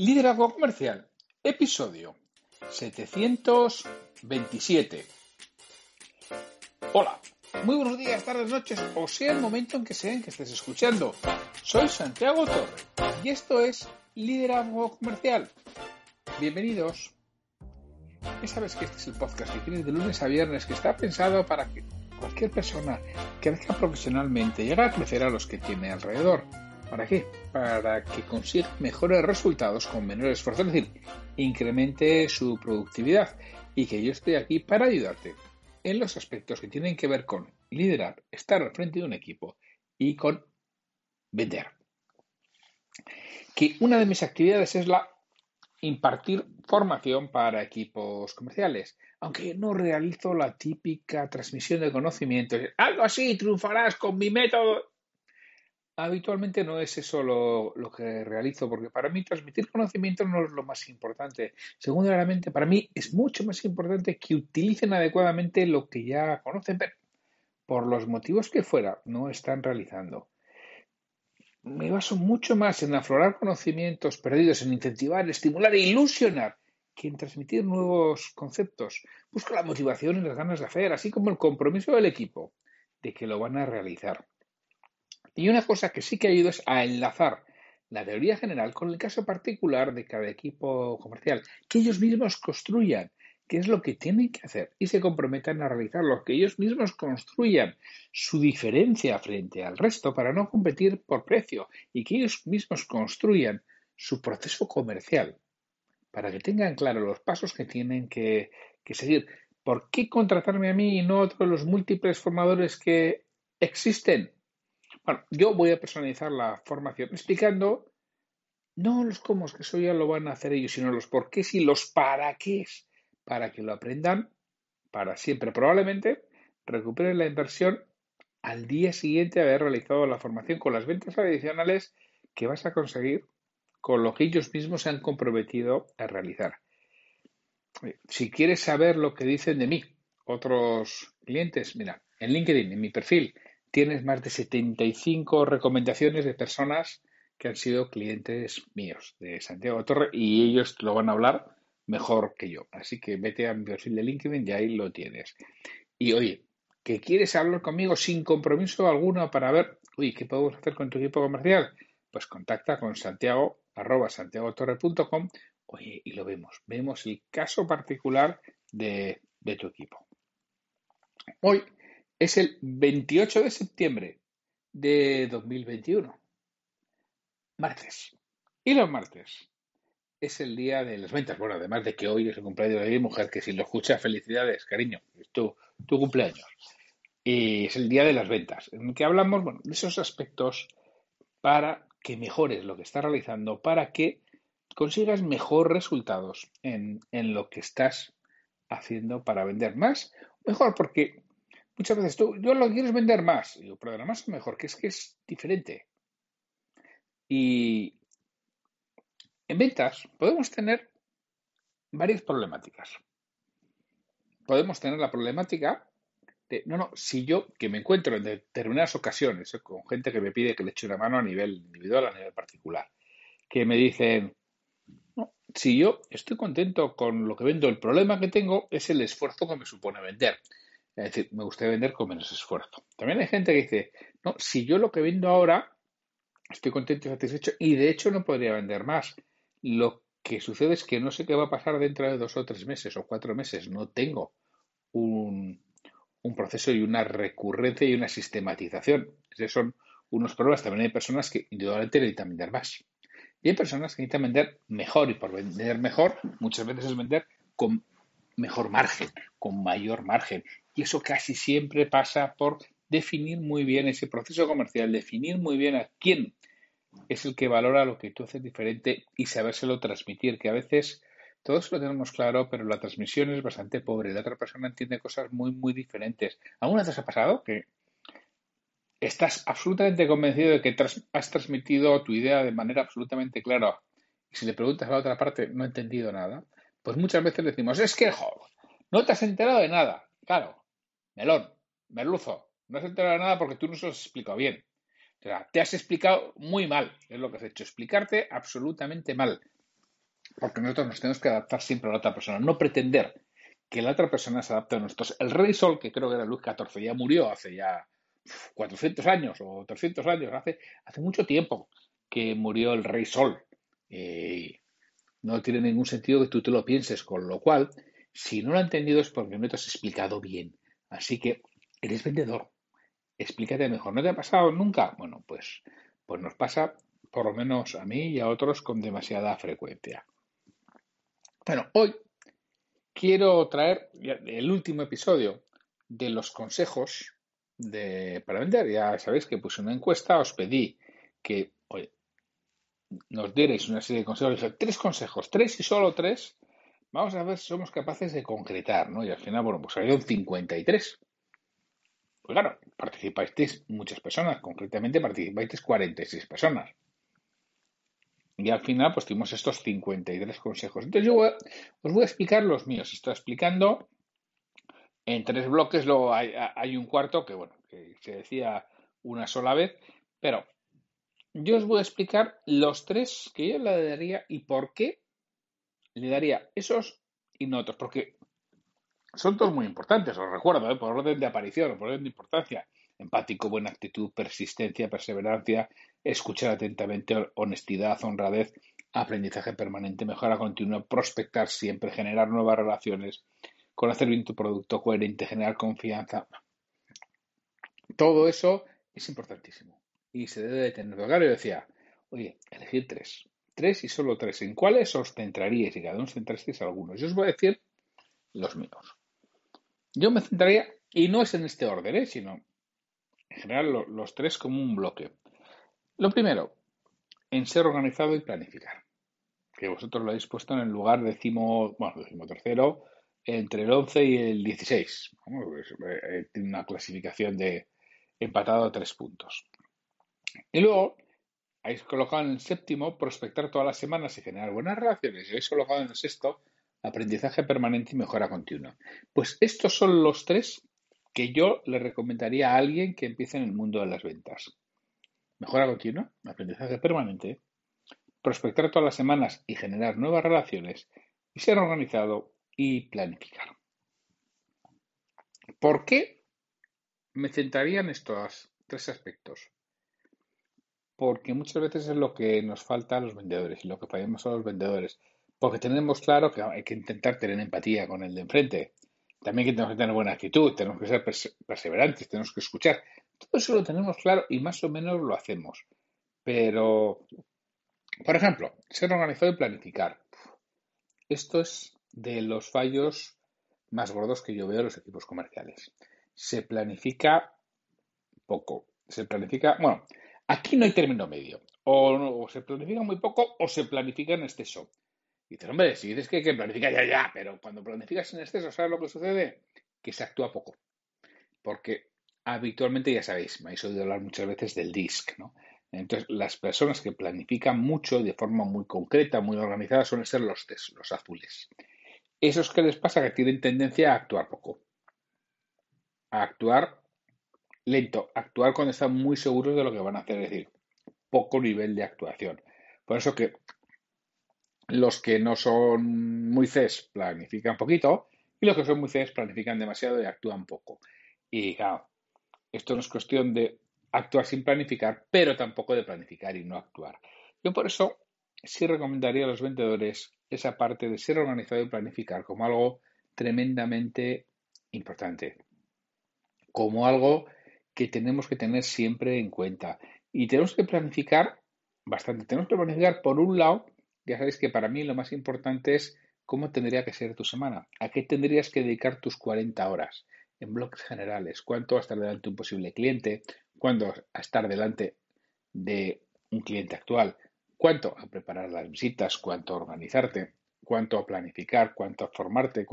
Liderazgo Comercial, episodio 727. Hola, muy buenos días, tardes, noches, o sea el momento en que sea en que estés escuchando. Soy Santiago Torre y esto es Liderazgo Comercial. Bienvenidos. Ya sabes que este es el podcast que tienes de lunes a viernes que está pensado para que cualquier persona que crezca profesionalmente llegue a crecer a los que tiene alrededor ¿Para qué? Para que consiga mejores resultados con menor esfuerzo, es decir, incremente su productividad y que yo estoy aquí para ayudarte en los aspectos que tienen que ver con liderar, estar al frente de un equipo y con vender. Que una de mis actividades es la impartir formación para equipos comerciales, aunque no realizo la típica transmisión de conocimientos. Algo así, triunfarás con mi método. Habitualmente no es eso lo, que realizo, porque para mí transmitir conocimiento no es lo más importante. Segundamente, para mí es mucho más importante que utilicen adecuadamente lo que ya conocen, pero por los motivos que fuera, no están realizando. Me baso mucho más en aflorar conocimientos perdidos, en incentivar, estimular e ilusionar que en transmitir nuevos conceptos. Busco la motivación y las ganas de hacer, así como el compromiso del equipo de que lo van a realizar. Y una cosa que sí que ha ido es a enlazar la teoría general con el caso particular de cada equipo comercial, que ellos mismos construyan qué es lo que tienen que hacer y se comprometan a realizarlo, que ellos mismos construyan su diferencia frente al resto para no competir por precio y que ellos mismos construyan su proceso comercial para que tengan claro los pasos que tienen que, seguir. ¿Por qué contratarme a mí y no a otros de los múltiples formadores que existen? Bueno, yo voy a personalizar la formación explicando no los cómo, que eso ya lo van a hacer ellos, sino los por qué y los para qué, para que lo aprendan para siempre. Probablemente recuperen la inversión al día siguiente de haber realizado la formación con las ventas adicionales que vas a conseguir con lo que ellos mismos se han comprometido a realizar. Si quieres saber lo que dicen de mí otros clientes, mira, en LinkedIn, en mi perfil, tienes más de 75 recomendaciones de personas que han sido clientes míos de Santiago Torre y ellos lo van a hablar mejor que yo. Así que vete a mi perfil de LinkedIn y ahí lo tienes. Y oye, que quieres hablar conmigo sin compromiso alguno para ver, uy, ¿qué podemos hacer con tu equipo comercial? Pues contacta con Santiago arroba santiagotorre.com oye, y lo vemos. Vemos el caso particular de, de tu equipo. Hoy es el 28 de septiembre de 2021. Martes. Y los martes es el día de las ventas. Bueno, además de que hoy es el cumpleaños de mi mujer, que si lo escucha, felicidades, cariño, es tu, tu cumpleaños. Y es el día de las ventas, en el que hablamos bueno, de esos aspectos para que mejores lo que estás realizando, para que consigas mejores resultados en, en lo que estás haciendo para vender más. Mejor porque Muchas veces tú, yo lo quieres vender más. Y digo, pero más mejor, que es que es diferente. Y en ventas podemos tener varias problemáticas. Podemos tener la problemática de, no, no, si yo, que me encuentro en determinadas ocasiones eh, con gente que me pide que le eche una mano a nivel individual, a nivel particular, que me dicen, si yo estoy contento con lo que vendo, el problema que tengo es el esfuerzo que me supone vender. Es decir, me gustaría vender con menos esfuerzo. También hay gente que dice, no, si yo lo que vendo ahora estoy contento y satisfecho y de hecho no podría vender más. Lo que sucede es que no sé qué va a pasar dentro de dos o tres meses o cuatro meses. No tengo un, proceso y una recurrencia y una sistematización. Esos son unos problemas. También hay personas que indudablemente necesitan vender más. Y hay personas que necesitan vender mejor y por vender mejor muchas veces es vender con mejor margen, con mayor margen. Y eso casi siempre pasa por definir muy bien ese proceso comercial, definir muy bien a quién es el que valora lo que tú haces diferente y sabérselo transmitir, que a veces todos lo tenemos claro, pero la transmisión es bastante pobre. La otra persona entiende cosas muy, muy diferentes. ¿Alguna vez ha pasado que estás absolutamente convencido de que has transmitido tu idea de manera absolutamente clara y si le preguntas a la otra parte no ha entendido nada? Pues muchas veces decimos, es que, no te has enterado de nada. Claro, melón, merluzo, no has enterado de nada porque tú no se lo has explicado bien. O sea, te has explicado muy mal, es lo que has hecho, explicarte absolutamente mal. Porque nosotros nos tenemos que adaptar siempre a la otra persona, no pretender que la otra persona se adapte a nosotros. El rey Sol, que creo que era Luis XIV, ya murió hace ya 400 años o 300 años, hace, mucho tiempo que murió el rey Sol. Eh, no tiene ningún sentido que tú te lo pienses, con lo cual, si no lo has entendido es porque no te has explicado bien. Así que eres vendedor. Explícate mejor. ¿No te ha pasado nunca? Bueno, pues, pues nos pasa por lo menos a mí y a otros con demasiada frecuencia. Bueno, hoy quiero traer el último episodio de los consejos para vender. Ya sabéis que puse una encuesta, os pedí que nos dierais una serie de consejos. Dije, tres consejos, tres y solo tres. Vamos a ver si somos capaces de concretar, ¿no? Y al final, bueno, pues salieron 53. Pues claro, participáis muchas personas, concretamente participáis 46 personas. Y al final, pues tuvimos estos 53 consejos. Entonces yo os voy a explicar los míos. Estoy explicando en tres bloques, luego hay, hay, un cuarto que, bueno, que se decía una sola vez, pero yo os voy a explicar los tres que yo le daría y por qué le daría esos y no otros, porque son todos muy importantes, os recuerdo, ¿eh? por orden de aparición, por orden de importancia. Empático, buena actitud, persistencia, perseverancia, escuchar atentamente, honestidad, honradez, aprendizaje permanente, mejora continua, prospectar siempre, generar nuevas relaciones, conocer bien tu producto coherente, generar confianza. Todo eso es importantísimo y se debe de tener claro. Yo decía, oye, elegir tres. Tres y solo tres. ¿En cuáles os centraríais? Y cada uno centrasteis algunos. Yo os voy a decir los míos. Yo me centraría, y no es en este orden, ¿eh? sino en general los tres como un bloque. Lo primero, en ser organizado y planificar. Que vosotros lo habéis puesto en el lugar décimo, bueno, décimo tercero, entre el 11 y el 16. Pues, eh, tiene una clasificación de empatado a tres puntos. Y luego, habéis colocado en el séptimo, prospectar todas las semanas y generar buenas relaciones. Y habéis colocado en el sexto, aprendizaje permanente y mejora continua. Pues estos son los tres que yo le recomendaría a alguien que empiece en el mundo de las ventas. Mejora continua, aprendizaje permanente, prospectar todas las semanas y generar nuevas relaciones, y ser organizado y planificar. ¿Por qué me centraría en estos tres aspectos? Porque muchas veces es lo que nos falta a los vendedores y lo que fallamos a los vendedores. Porque tenemos claro que hay que intentar tener empatía con el de enfrente. También que tenemos que tener buena actitud, tenemos que ser perseverantes, tenemos que escuchar. Todo eso lo tenemos claro y más o menos lo hacemos. Pero, por ejemplo, ser organizado y planificar. Esto es de los fallos más gordos que yo veo en los equipos comerciales. Se planifica poco. Se planifica, bueno, Aquí no hay término medio. O, se planifica muy poco o se planifica en exceso. Y dices, hombre, si dices que hay que planificar ya, ya, pero cuando planificas en exceso, ¿sabes lo que sucede? Que se actúa poco. Porque habitualmente, ya sabéis, me habéis oído hablar muchas veces del DISC, ¿no? Entonces, las personas que planifican mucho de forma muy concreta, muy organizada, suelen ser los, los azules. Esos que les pasa que tienen tendencia a actuar poco. A actuar lento, actuar cuando están muy seguros de lo que van a hacer, es decir, poco nivel de actuación. Por eso que los que no son muy CES planifican poquito y los que son muy CES planifican demasiado y actúan poco. Y claro, esto no es cuestión de actuar sin planificar, pero tampoco de planificar y no actuar. Yo por eso sí recomendaría a los vendedores esa parte de ser organizado y planificar como algo tremendamente importante, como algo que tenemos que tener siempre en cuenta. Y tenemos que planificar bastante. Tenemos que planificar, por un lado, ya sabéis que para mí lo más importante es cómo tendría que ser tu semana. ¿A qué tendrías que dedicar tus 40 horas? En bloques generales. ¿Cuánto a estar delante de un posible cliente? ¿Cuánto a estar delante de un cliente actual? ¿Cuánto a preparar las visitas? ¿Cuánto a organizarte? ¿Cuánto a planificar? ¿Cuánto a formarte?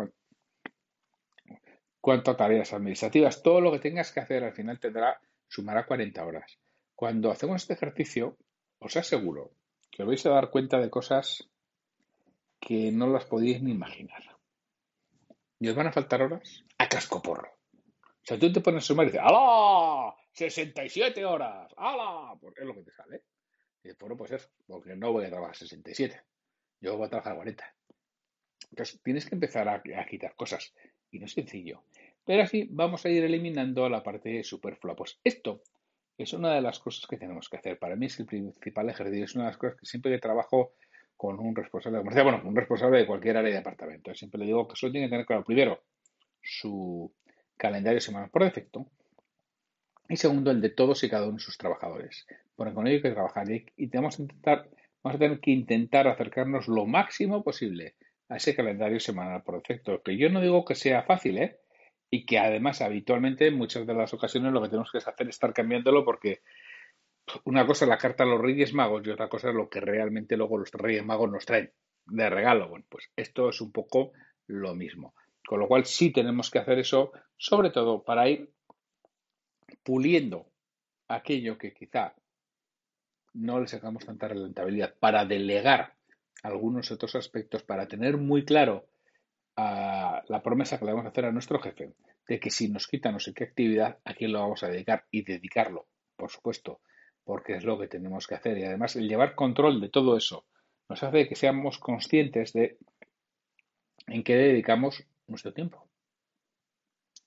Cuanto a tareas administrativas, todo lo que tengas que hacer al final tendrá, sumará 40 horas. Cuando hacemos este ejercicio, os aseguro que os vais a dar cuenta de cosas que no las podéis ni imaginar. ¿Y os van a faltar horas? A cascoporro. O sea, tú te pones a sumar y dices, ¡Hala! 67 horas. ¡Hala! Porque es lo que te sale. Y después no puede ser, porque no voy a trabajar 67. yo voy a trabajar 40. Entonces tienes que empezar a, quitar cosas y no es sencillo. Pero así vamos a ir eliminando la parte superflua. Pues esto es una de las cosas que tenemos que hacer. Para mí es el principal ejercicio. Es una de las cosas que siempre que trabajo con un responsable de comercial, bueno, un responsable de cualquier área de departamento, siempre le digo que solo tiene que tener claro, primero, su calendario semanal por defecto, y segundo, el de todos y cada uno de sus trabajadores. Porque con ello hay que trabajar y tenemos que intentar, vamos a tener que intentar acercarnos lo máximo posible a ese calendario semanal por defecto. Que yo no digo que sea fácil, ¿eh? Y que además habitualmente en muchas de las ocasiones lo que tenemos que hacer es estar cambiándolo porque una cosa es la carta a los Reyes Magos y otra cosa es lo que realmente luego los Reyes Magos nos traen de regalo. Bueno, pues esto es un poco lo mismo. Con lo cual sí tenemos que hacer eso, sobre todo para ir puliendo aquello que quizá no le sacamos tanta rentabilidad, para delegar algunos otros aspectos, para tener muy claro a la promesa que le vamos a hacer a nuestro jefe de que si nos quita no sé qué actividad, a quién lo vamos a dedicar y dedicarlo, por supuesto, porque es lo que tenemos que hacer. Y además el llevar control de todo eso nos hace que seamos conscientes de en qué dedicamos nuestro tiempo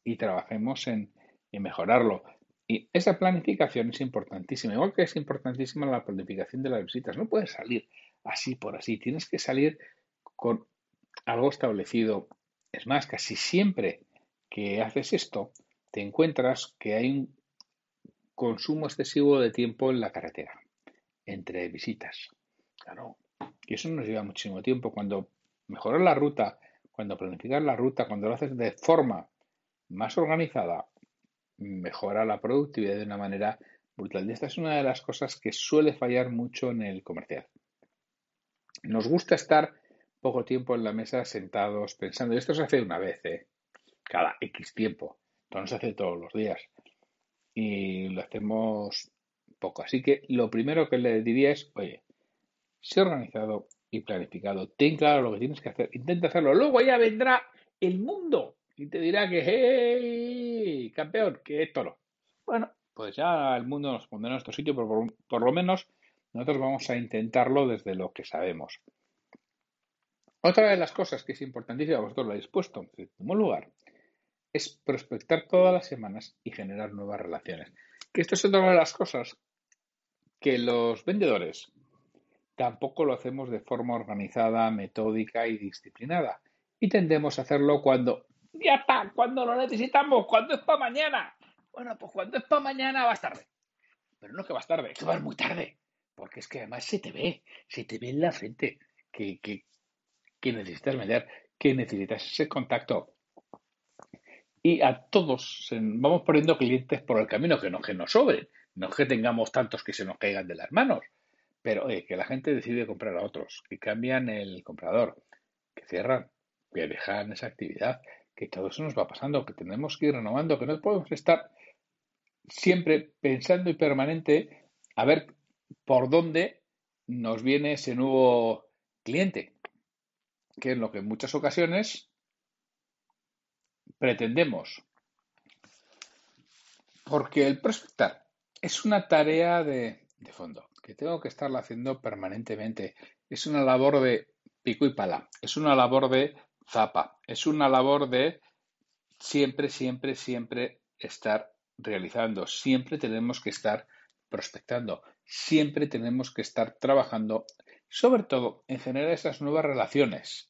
y trabajemos en, en mejorarlo. Y esa planificación es importantísima, igual que es importantísima la planificación de las visitas. No puedes salir así por así, tienes que salir con algo establecido. Es más, casi siempre que haces esto, te encuentras que hay un consumo excesivo de tiempo en la carretera, entre visitas. Claro, y eso nos lleva muchísimo tiempo. Cuando mejoras la ruta, cuando planificas la ruta, cuando lo haces de forma más organizada, mejora la productividad de una manera brutal. Y esta es una de las cosas que suele fallar mucho en el comercial. Nos gusta estar poco tiempo en la mesa sentados pensando, esto se hace una vez, ¿eh? cada X tiempo, no se hace todos los días y lo hacemos poco. Así que lo primero que le diría es, oye, sé organizado y planificado, ten claro lo que tienes que hacer, intenta hacerlo, luego ya vendrá el mundo y te dirá que, hey, campeón, que esto no. Bueno, pues ya el mundo nos pondrá en nuestro sitio, pero por, lo menos nosotros vamos a intentarlo desde lo que sabemos. Otra de las cosas que es importantísima, vosotros lo habéis puesto, en primer lugar, es prospectar todas las semanas y generar nuevas relaciones. Que esto es otra de las cosas que los vendedores tampoco lo hacemos de forma organizada, metódica y disciplinada. Y tendemos a hacerlo cuando ya está, cuando lo necesitamos, cuando es para mañana. Bueno, pues cuando es para mañana vas tarde. Pero no que vas tarde, que vas muy tarde. Porque es que además se te ve, se te ve en la frente que, que, que necesitas vender, que necesitas ese contacto. Y a todos vamos poniendo clientes por el camino que no que nos sobren. No que tengamos tantos que se nos caigan de las manos. Pero que la gente decide comprar a otros, que cambian el comprador, que cierran, que dejan esa actividad, que todo eso nos va pasando, que tenemos que ir renovando, que no podemos estar siempre pensando y permanente a ver por dónde nos viene ese nuevo cliente, que es lo que en muchas ocasiones pretendemos. Porque el prospectar es una tarea de, fondo que tengo que estarla haciendo permanentemente. Es una labor de pico y pala, es una labor de zapa. Es una labor de siempre, siempre, siempre estar realizando. Siempre tenemos que estar prospectando. Siempre tenemos que estar trabajando, sobre todo en generar esas nuevas relaciones.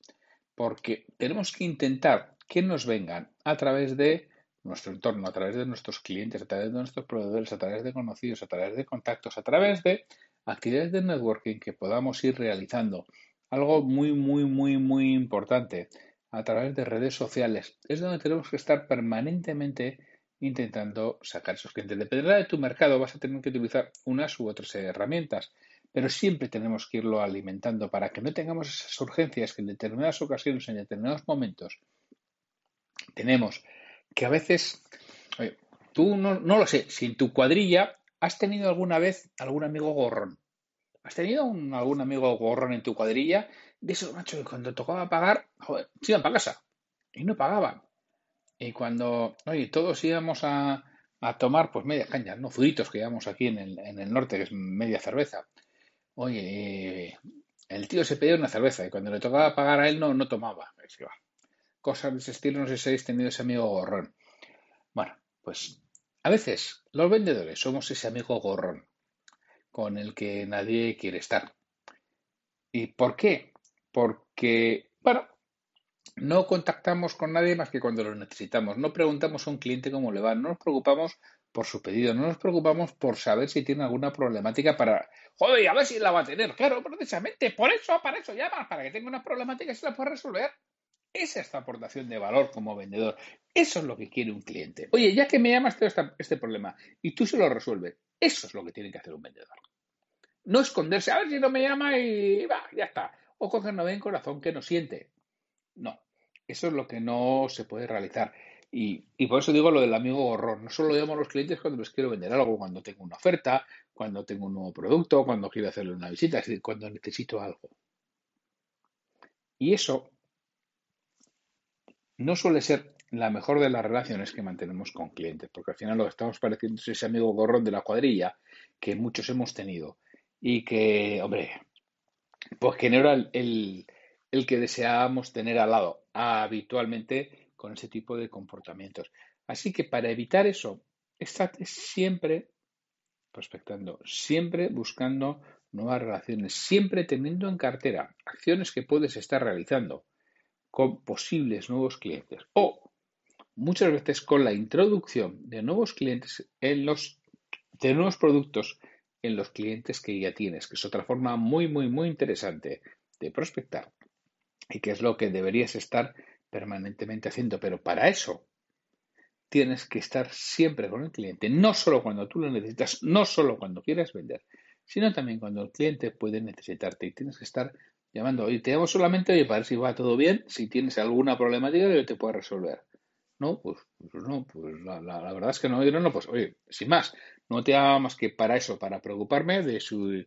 Porque tenemos que intentar que nos vengan a través de nuestro entorno, a través de nuestros clientes, a través de nuestros proveedores, a través de conocidos, a través de contactos, a través de actividades de networking que podamos ir realizando. Algo muy, muy, muy, muy importante a través de redes sociales. Es donde tenemos que estar permanentemente intentando sacar esos clientes. Dependerá de tu mercado, vas a tener que utilizar unas u otras herramientas, pero siempre tenemos que irlo alimentando para que no tengamos esas urgencias que en determinadas ocasiones, en determinados momentos, tenemos que a veces, tú no, no lo sé, si en tu cuadrilla has tenido alguna vez algún amigo gorrón, ¿Has tenido algún amigo gorrón en tu cuadrilla de esos machos que cuando tocaba pagar, joder, se iban para casa y no pagaban? Y cuando, oye, todos íbamos a, tomar pues media caña, ¿no? Zuditos que llevamos aquí en el, en el norte, que es media cerveza. Oye, el tío se pedía una cerveza y cuando le tocaba pagar a él no, no tomaba. Cosas de ese estilo, no sé si habéis tenido ese amigo gorrón. Bueno, pues a veces los vendedores somos ese amigo gorrón con el que nadie quiere estar. ¿Y por qué? Porque, bueno, no contactamos con nadie más que cuando lo necesitamos. No preguntamos a un cliente cómo le va. No nos preocupamos por su pedido. No nos preocupamos por saber si tiene alguna problemática para. Joder, a ver si la va a tener. Claro, precisamente por eso, para eso llamas, para que tenga una problemática y se la pueda resolver. Esa es la aportación de valor como vendedor. Eso es lo que quiere un cliente. Oye, ya que me llamas tengo este problema y tú se lo resuelves. Eso es lo que tiene que hacer un vendedor. No esconderse, a ver si no me llama y va, ya está. O coger no ven corazón que no siente. No, eso es lo que no se puede realizar. Y, por eso digo lo del amigo gorrón. No solo llamo a los clientes cuando les quiero vender algo, cuando tengo una oferta, cuando tengo un nuevo producto, cuando quiero hacerle una visita, es decir, cuando necesito algo. Y eso no suele ser la mejor de las relaciones que mantenemos con clientes, porque al final lo que estamos pareciendo es ese amigo gorrón de la cuadrilla que muchos hemos tenido y que, hombre, pues que no era el, el que deseábamos tener al lado habitualmente con ese tipo de comportamientos. Así que para evitar eso, estate siempre prospectando, siempre buscando nuevas relaciones, siempre teniendo en cartera acciones que puedes estar realizando con posibles nuevos clientes o muchas veces con la introducción de nuevos clientes en los de nuevos productos en los clientes que ya tienes, que es otra forma muy muy muy interesante de prospectar y que es lo que deberías estar permanentemente haciendo. Pero para eso tienes que estar siempre con el cliente, no solo cuando tú lo necesitas, no solo cuando quieras vender, sino también cuando el cliente puede necesitarte y tienes que estar llamando. Y te llamo solamente oye, para ver si va todo bien, si tienes alguna problemática yo te pueda resolver. No, pues, pues no, pues la, verdad es que no, no, no, pues oye, sin más, no te llamo más que para eso, para preocuparme de si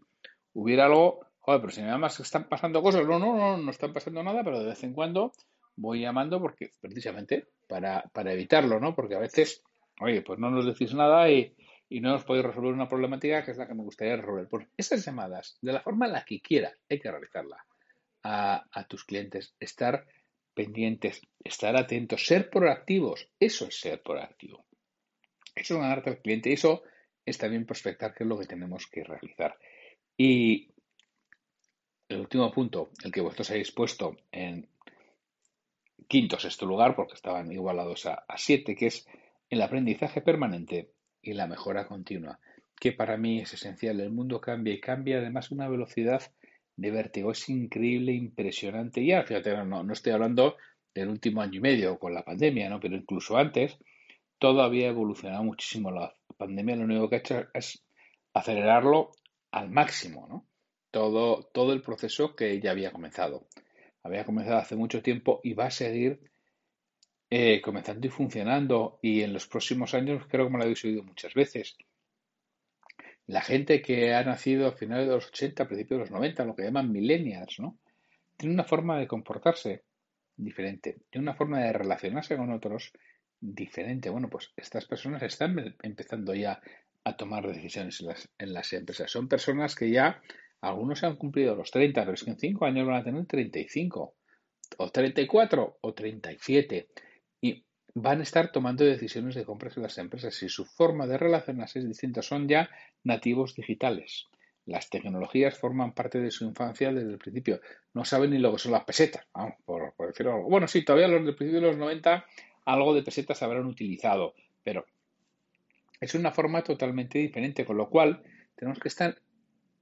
hubiera algo pero si me llamas están pasando cosas, no, no, no, no están pasando nada, pero de vez en cuando voy llamando porque precisamente para, para evitarlo, ¿no? Porque a veces, oye, pues no nos decís nada y, no os podéis resolver una problemática que es la que me gustaría resolver. Pues esas llamadas, de la forma en la que quiera, hay que realizarla a, a tus clientes, estar pendientes, estar atentos, ser proactivos, eso es ser proactivo. Eso es ganarte al cliente, eso es también prospectar, que es lo que tenemos que realizar. Y el último punto, el que vosotros habéis puesto en quinto sexto lugar, porque estaban igualados a, siete, que es el aprendizaje permanente y la mejora continua, que para mí es esencial. El mundo cambia y cambia además una velocidad de vértigo. Es increíble, impresionante. Ya, fíjate, no, no estoy hablando del último año y medio con la pandemia, ¿no? Pero incluso antes, todo había evolucionado muchísimo. La pandemia lo único que ha hecho es acelerarlo al máximo, ¿no? Todo, todo el proceso que ya había comenzado. Había comenzado hace mucho tiempo y va a seguir eh, comenzando y funcionando. Y en los próximos años, creo que me lo habéis oído muchas veces, la gente que ha nacido a finales de los 80, a principios de los 90, lo que llaman millennials, ¿no? Tiene una forma de comportarse diferente, tiene una forma de relacionarse con otros diferente. Bueno, pues estas personas están empezando ya a tomar decisiones en las, en las empresas. Son personas que ya algunos han cumplido los 30, pero es que en 5 años van a tener 35, o 34, o 37. Y van a estar tomando decisiones de compras en las empresas y su forma de relacionarse es distinta. Son ya nativos digitales. Las tecnologías forman parte de su infancia desde el principio. No saben ni lo que son las pesetas, por, por decirlo algo. Bueno, sí, todavía los del principio de los 90 algo de pesetas habrán utilizado, pero es una forma totalmente diferente, con lo cual tenemos que estar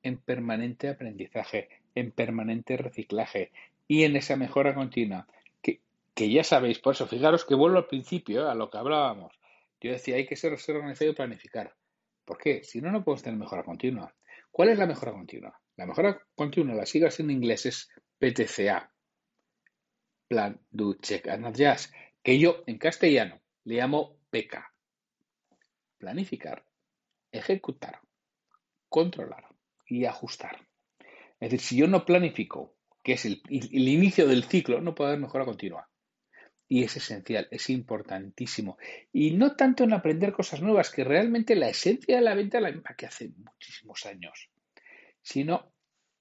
en permanente aprendizaje, en permanente reciclaje y en esa mejora continua. Que, ya sabéis, por eso, fijaros que vuelvo al principio, ¿eh? a lo que hablábamos. Yo decía, hay que ser, organizado y planificar. ¿Por qué? Si no, no podemos tener mejora continua. ¿Cuál es la mejora continua? La mejora continua, las siglas en inglés es PTCA. Plan, do, check, and. Que yo en castellano le llamo PK. Planificar, ejecutar, controlar, y ajustar. Es decir, si yo no planifico, que es el, inicio del ciclo, no puede haber mejora continua. Y es esencial, es importantísimo. Y no tanto en aprender cosas nuevas, que realmente la esencia de la venta la misma que hace muchísimos años, sino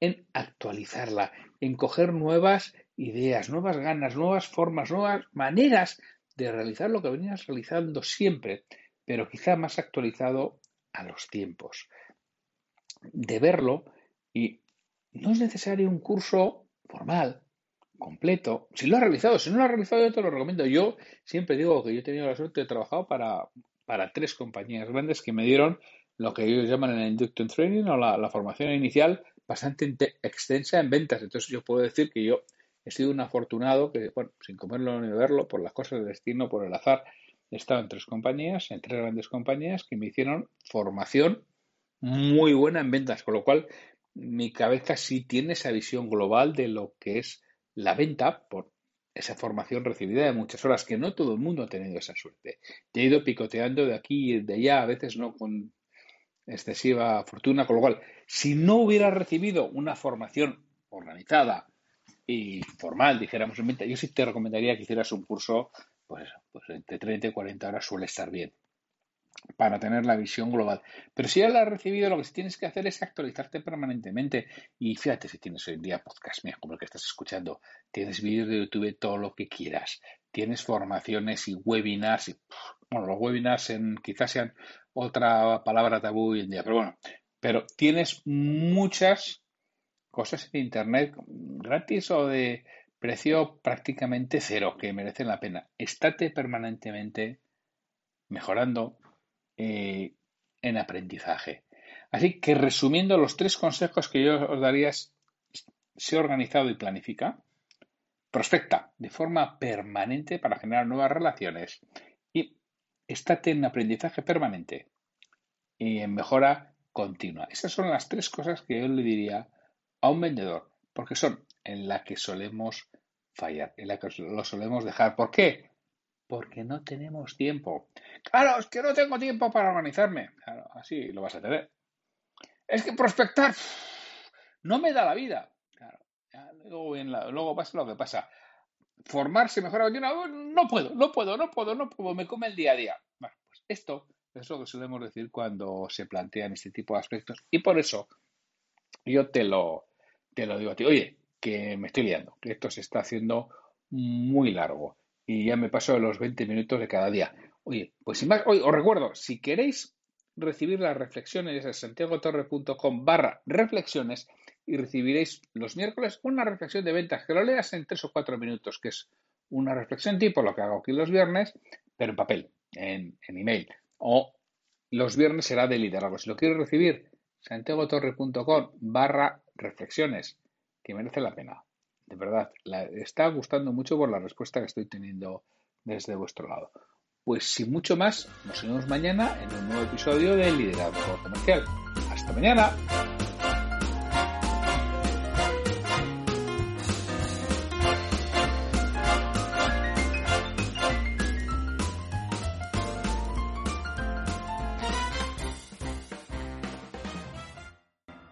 en actualizarla, en coger nuevas ideas, nuevas ganas, nuevas formas, nuevas maneras de realizar lo que venías realizando siempre, pero quizá más actualizado a los tiempos. De verlo y no es necesario un curso formal, completo. Si lo has realizado, si no lo has realizado, yo te lo recomiendo. Yo siempre digo que yo he tenido la suerte de trabajar para, para tres compañías grandes que me dieron lo que ellos llaman el Induction Training o la, formación inicial bastante extensa en ventas. Entonces yo puedo decir que yo he sido un afortunado que, bueno, sin comerlo ni verlo, por las cosas del destino, por el azar, he estado en tres compañías, en tres grandes compañías que me hicieron formación muy buena en ventas, con lo cual mi cabeza sí tiene esa visión global de lo que es la venta por esa formación recibida de muchas horas, que no todo el mundo ha tenido esa suerte. Te he ido picoteando de aquí y de allá, a veces no con excesiva fortuna, con lo cual, si no hubieras recibido una formación organizada y formal, dijéramos en venta, yo sí te recomendaría que hicieras un curso, pues, pues entre 30 y 40 horas suele estar bien para tener la visión global. Pero si ya la has recibido, lo que tienes que hacer es actualizarte permanentemente. Y fíjate si tienes hoy en día podcast mío, como el que estás escuchando, tienes vídeos de YouTube, todo lo que quieras, tienes formaciones y webinars. Y, bueno, los webinars en, quizás sean otra palabra tabú hoy en día, pero bueno, pero tienes muchas cosas en Internet gratis o de precio prácticamente cero que merecen la pena. Estate permanentemente mejorando, eh, en aprendizaje. Así que resumiendo los tres consejos que yo os daría sé organizado y planifica, prospecta de forma permanente para generar nuevas relaciones y estate en aprendizaje permanente y en mejora continua. Esas son las tres cosas que yo le diría a un vendedor, porque son en las que solemos fallar, en las que lo solemos dejar. ¿Por qué? Porque no tenemos tiempo. Claro, es que no tengo tiempo para organizarme. Claro, así lo vas a tener. Es que prospectar no me da la vida. Claro, luego, luego pasa lo que pasa. Formarse mejor no puedo, no puedo, no puedo, no puedo, me come el día a día. Bueno, pues esto es lo que solemos decir cuando se plantean este tipo de aspectos. Y por eso yo te lo, te lo digo a ti. Oye, que me estoy liando, que esto se está haciendo muy largo y ya me paso los 20 minutos de cada día. Oye, pues sin más, hoy os recuerdo, si queréis recibir las reflexiones es santiagotorre.com barra reflexiones y recibiréis los miércoles una reflexión de ventas que lo leas en tres o cuatro minutos, que es una reflexión tipo lo que hago aquí los viernes, pero en papel, en, en email. O los viernes será de liderazgo. Si lo quieres recibir, santiagotorre.com barra reflexiones, que merece la pena de verdad, la, está gustando mucho por la respuesta que estoy teniendo desde vuestro lado. Pues sin mucho más, nos vemos mañana en un nuevo episodio de Liderazgo Comercial. Hasta mañana.